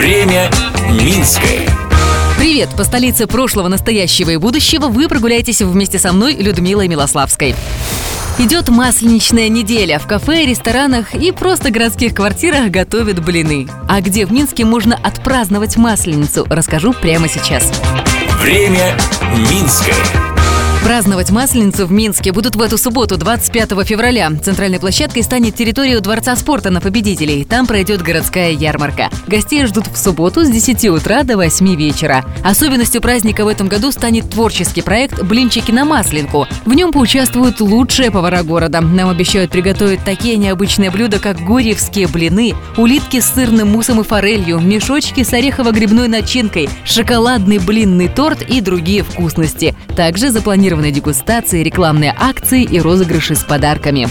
Время Минское. Привет! По столице прошлого, настоящего и будущего вы прогуляетесь вместе со мной, Людмилой Милославской. Идет масленичная неделя. В кафе, ресторанах и просто городских квартирах готовят блины. А где в Минске можно отпраздновать масленицу, расскажу прямо сейчас. Время Минское. Праздновать Масленицу в Минске будут в эту субботу, 25 февраля. Центральной площадкой станет территория Дворца спорта на победителей. Там пройдет городская ярмарка. Гостей ждут в субботу с 10 утра до 8 вечера. Особенностью праздника в этом году станет творческий проект «Блинчики на Масленку». В нем поучаствуют лучшие повара города. Нам обещают приготовить такие необычные блюда, как гурьевские блины, улитки с сырным муссом и форелью, мешочки с орехово-грибной начинкой, шоколадный блинный торт и другие вкусности. Также запланированы дегустации, рекламные акции и розыгрыши с подарками.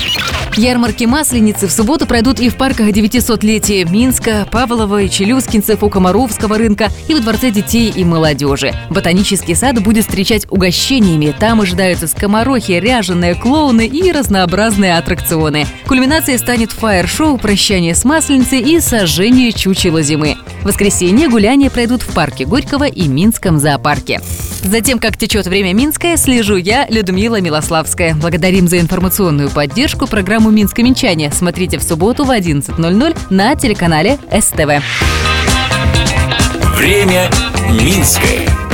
Ярмарки Масленицы в субботу пройдут и в парках 900-летия Минска, Павлова и Челюскинцев, у Комаровского рынка и во Дворце детей и молодежи. Ботанический сад будет встречать угощениями. Там ожидаются скоморохи, ряженые клоуны и разнообразные аттракционы. Кульминацией станет фаер-шоу, прощание с Масленицей и сожжение чучела зимы. В воскресенье гуляния пройдут в парке Горького и Минском зоопарке. Затем, как течет время Минское, слежу я, Людмила Милославская. Благодарим за информационную поддержку программу «Минское минчане». Смотрите в субботу в 11.00 на телеканале СТВ. Время Минское.